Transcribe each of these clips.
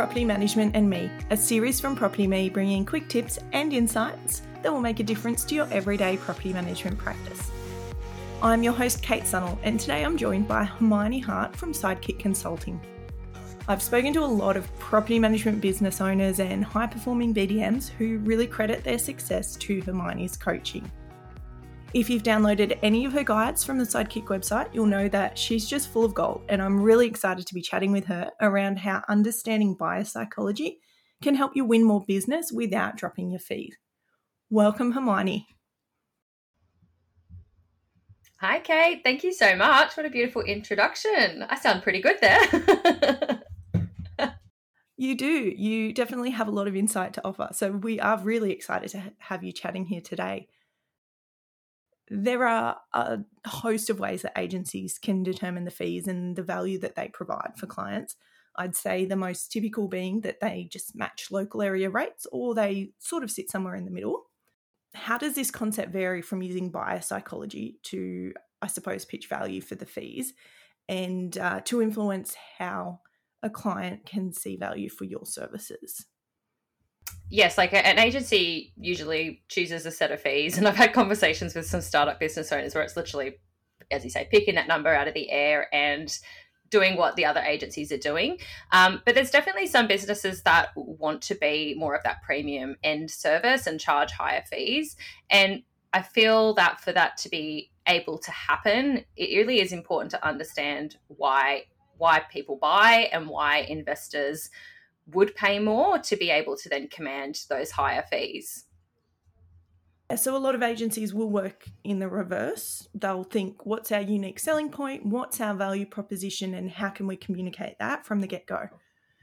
Property Management and Me, a series from PropertyMe bringing quick tips and insights that will make a difference to your everyday property management practice. I'm your host, Kate Sunol, and today I'm joined by Hermione Hart from Sidekick Consulting. I've spoken to a lot of property management business owners and high performing BDMs who really credit their success to Hermione's coaching. If you've downloaded any of her guides from the Sidekick website, you'll know that she's just full of gold, and I'm really excited to be chatting with her around how understanding buyer psychology can help you win more business without dropping your fees. Welcome, Hermione. Hi, Kate. Thank you so much. What a beautiful introduction. I sound pretty good there. you do. You definitely have a lot of insight to offer. So, we are really excited to have you chatting here today there are a host of ways that agencies can determine the fees and the value that they provide for clients. I'd say the most typical being that they just match local area rates or they sort of sit somewhere in the middle. How does this concept vary from using buyer psychology to, I suppose, pitch value for the fees and uh, to influence how a client can see value for your services? Yes, like an agency usually chooses a set of fees, and I've had conversations with some startup business owners where it's literally, as you say, picking that number out of the air and doing what the other agencies are doing. Um, but there's definitely some businesses that want to be more of that premium end service and charge higher fees. And I feel that for that to be able to happen, it really is important to understand why why people buy and why investors would pay more to be able to then command those higher fees. So, a lot of agencies will work in the reverse. They'll think, what's our unique selling point? What's our value proposition? And how can we communicate that from the get go?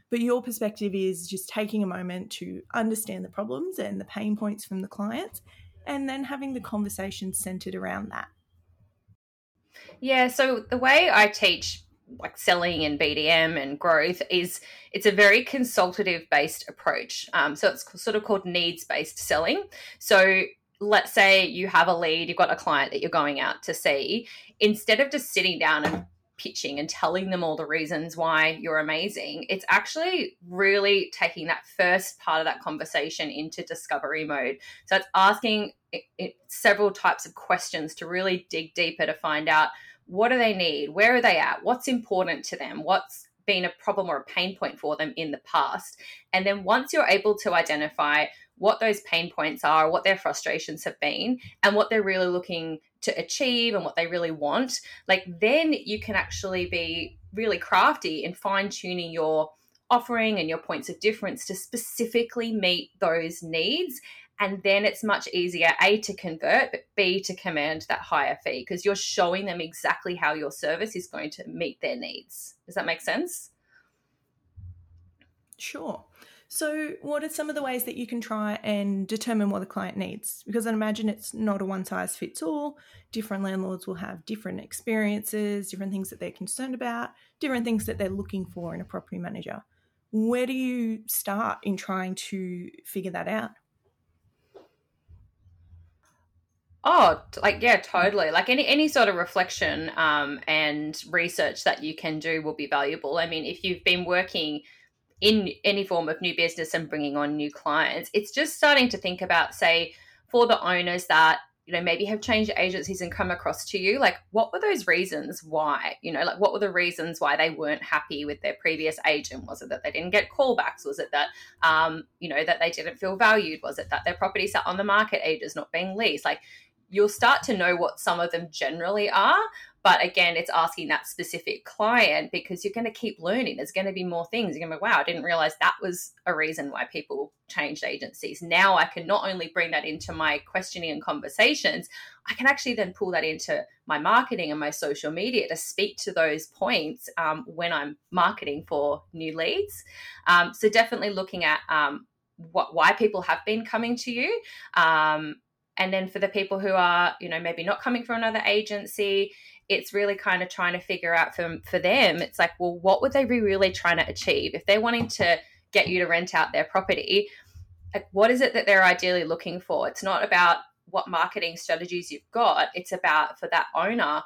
But your perspective is just taking a moment to understand the problems and the pain points from the clients and then having the conversation centered around that. Yeah. So, the way I teach like selling and BDM and growth is it's a very consultative based approach. Um, so it's sort of called needs based selling. So let's say you have a lead, you've got a client that you're going out to see. Instead of just sitting down and pitching and telling them all the reasons why you're amazing, it's actually really taking that first part of that conversation into discovery mode. So it's asking it, it, several types of questions to really dig deeper to find out what do they need? Where are they at? What's important to them? What's been a problem or a pain point for them in the past? And then once you're able to identify what those pain points are, what their frustrations have been, and what they're really looking to achieve and what they really want, like then you can actually be really crafty in fine tuning your offering and your points of difference to specifically meet those needs. And then it's much easier a to convert but b to command that higher fee because you're showing them exactly how your service is going to meet their needs. Does that make sense? Sure. So what are some of the ways that you can try and determine what the client needs? Because i imagine it's not a one size fits all different landlords will have different experiences different things that they're concerned about different things that they're looking for in a property manager where do you start in trying to figure that out Oh, like yeah, totally. Like any any sort of reflection um, and research that you can do will be valuable. I mean, if you've been working in any form of new business and bringing on new clients, it's just starting to think about, say, for the owners that you know maybe have changed agencies and come across to you like what were those reasons why you know like what were the reasons why they weren't happy with their previous agent? Was it that they didn't get callbacks? Was it that um you know that they didn't feel valued? Was it that their property sat on the market ages not being leased? Like you'll start to know what some of them generally are. But again, it's asking that specific client because you're going to keep learning. There's going to be more things. You're going to be, wow, I didn't realize that was a reason why people changed agencies. Now I can not only bring that into my questioning and conversations, I can actually then pull that into my marketing and my social media to speak to those points um, when I'm marketing for new leads. Um, so definitely looking at um, what, why people have been coming to you um, and then for the people who are, you know, maybe not coming from another agency, it's really kind of trying to figure out for, for them, it's like, well, what would they be really trying to achieve? If they're wanting to get you to rent out their property, like what is it that they're ideally looking for? It's not about what marketing strategies you've got, it's about for that owner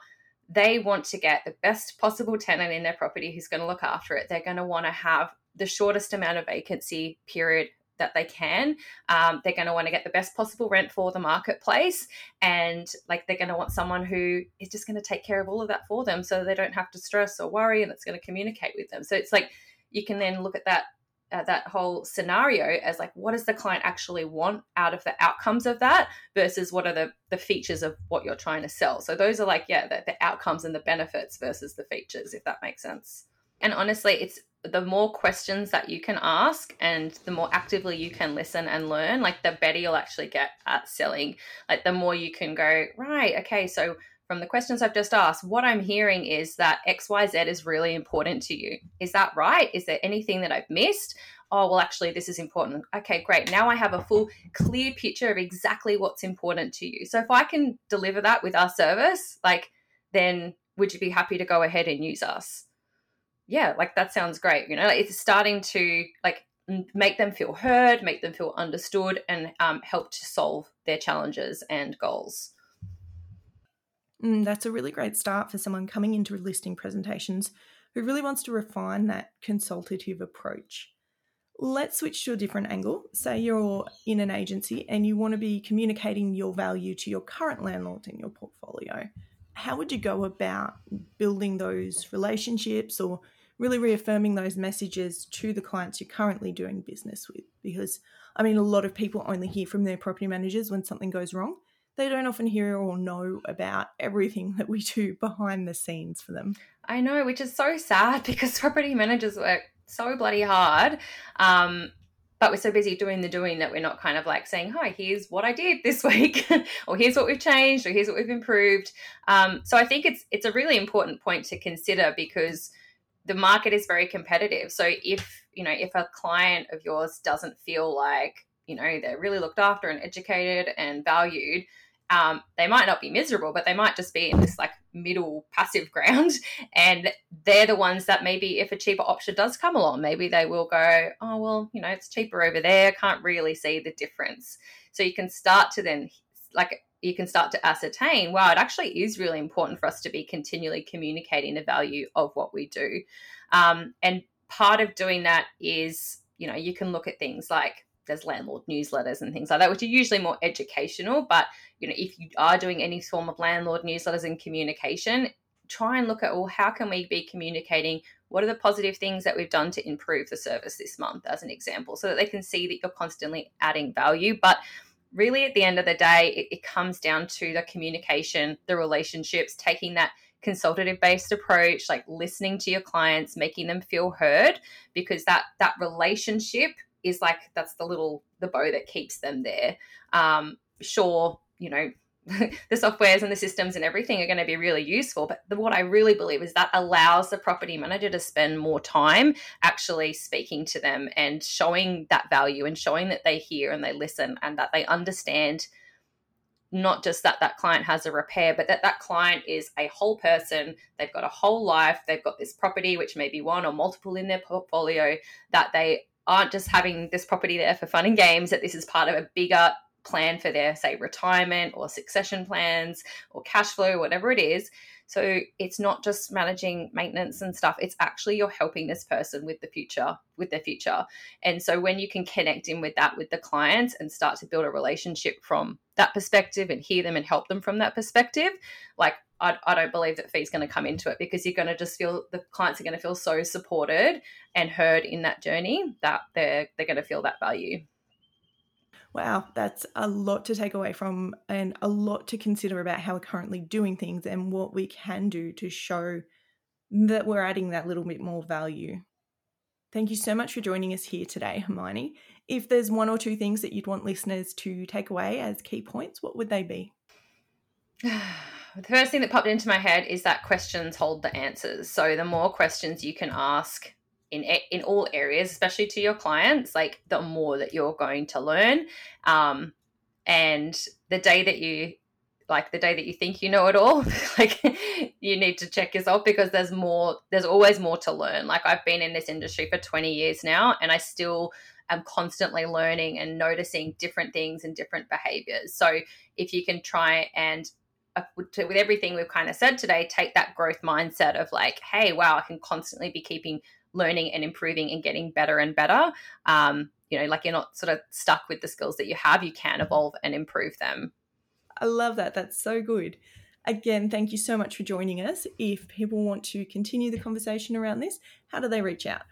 they want to get the best possible tenant in their property who's going to look after it. They're going to want to have the shortest amount of vacancy period that they can. Um, they're going to want to get the best possible rent for the marketplace, and like they're going to want someone who is just going to take care of all of that for them, so they don't have to stress or worry, and it's going to communicate with them. So it's like you can then look at that uh, that whole scenario as like what does the client actually want out of the outcomes of that versus what are the the features of what you're trying to sell so those are like yeah the, the outcomes and the benefits versus the features if that makes sense and honestly it's the more questions that you can ask and the more actively you can listen and learn like the better you'll actually get at selling like the more you can go right okay so from the questions I've just asked, what I'm hearing is that XYZ is really important to you. Is that right? Is there anything that I've missed? Oh, well, actually, this is important. Okay, great. Now I have a full, clear picture of exactly what's important to you. So if I can deliver that with our service, like, then would you be happy to go ahead and use us? Yeah, like that sounds great. You know, it's starting to like make them feel heard, make them feel understood, and um, help to solve their challenges and goals. Mm, that's a really great start for someone coming into listing presentations who really wants to refine that consultative approach. Let's switch to a different angle. Say you're in an agency and you want to be communicating your value to your current landlord in your portfolio. How would you go about building those relationships or really reaffirming those messages to the clients you're currently doing business with? Because, I mean, a lot of people only hear from their property managers when something goes wrong they don't often hear or know about everything that we do behind the scenes for them. I know, which is so sad because property managers work so bloody hard. Um, but we're so busy doing the doing that we're not kind of like saying, hi, here's what I did this week, or here's what we've changed, or here's what we've improved. Um, so I think it's it's a really important point to consider because the market is very competitive. So if you know if a client of yours doesn't feel like you know they're really looked after and educated and valued, um, they might not be miserable, but they might just be in this like middle passive ground. And they're the ones that maybe if a cheaper option does come along, maybe they will go, oh, well, you know, it's cheaper over there. Can't really see the difference. So you can start to then, like, you can start to ascertain, wow, it actually is really important for us to be continually communicating the value of what we do. Um, and part of doing that is, you know, you can look at things like there's landlord newsletters and things like that, which are usually more educational. But you know, if you are doing any form of landlord newsletters and communication, try and look at well, how can we be communicating? What are the positive things that we've done to improve the service this month, as an example, so that they can see that you're constantly adding value. But really, at the end of the day, it, it comes down to the communication, the relationships, taking that consultative based approach like listening to your clients making them feel heard because that that relationship is like that's the little the bow that keeps them there. Um, sure, you know, the softwares and the systems and everything are going to be really useful. But the, what I really believe is that allows the property manager to spend more time actually speaking to them and showing that value and showing that they hear and they listen and that they understand not just that that client has a repair, but that that client is a whole person. They've got a whole life. They've got this property, which may be one or multiple in their portfolio, that they aren't just having this property there for fun and games, that this is part of a bigger plan for their, say, retirement or succession plans or cash flow, whatever it is. So it's not just managing maintenance and stuff, it's actually you're helping this person with the future, with their future. And so when you can connect in with that with the clients and start to build a relationship from that perspective and hear them and help them from that perspective, like I, I don't believe that fee's going to come into it because you're going to just feel the clients are going to feel so supported and heard in that journey that they're they're going to feel that value. Wow, that's a lot to take away from and a lot to consider about how we're currently doing things and what we can do to show that we're adding that little bit more value. Thank you so much for joining us here today, Hermione. If there's one or two things that you'd want listeners to take away as key points, what would they be? the first thing that popped into my head is that questions hold the answers. So the more questions you can ask in in all areas, especially to your clients, like the more that you're going to learn. Um, and the day that you like the day that you think you know it all like you need to check yourself because there's more there's always more to learn like i've been in this industry for 20 years now and i still am constantly learning and noticing different things and different behaviors so if you can try and with everything we've kind of said today, take that growth mindset of like, hey, wow, I can constantly be keeping learning and improving and getting better and better. Um, you know, like you're not sort of stuck with the skills that you have, you can evolve and improve them. I love that. That's so good. Again, thank you so much for joining us. If people want to continue the conversation around this, how do they reach out?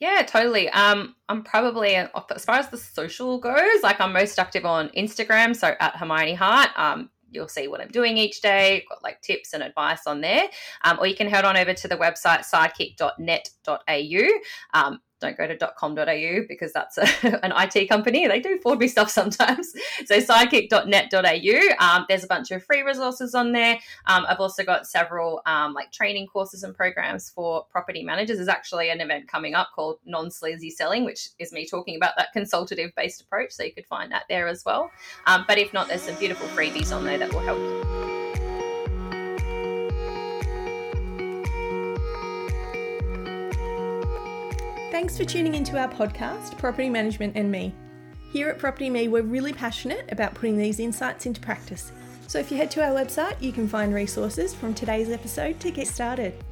Yeah, totally. Um, I'm probably as far as the social goes, like I'm most active on Instagram, so at Hermione Hart. Um, you'll see what I'm doing each day, got like tips and advice on there. Um, or you can head on over to the website sidekick.net.au. Um, don't go to .com.au because that's a, an IT company. They do forward me stuff sometimes. So sidekick.net.au. Um, there's a bunch of free resources on there. Um, I've also got several um, like training courses and programs for property managers. There's actually an event coming up called Non Sleazy Selling, which is me talking about that consultative based approach. So you could find that there as well. Um, but if not, there's some beautiful freebies on there that will help you. Thanks for tuning into our podcast, Property Management and Me. Here at PropertyMe, we're really passionate about putting these insights into practice. So if you head to our website, you can find resources from today's episode to get started.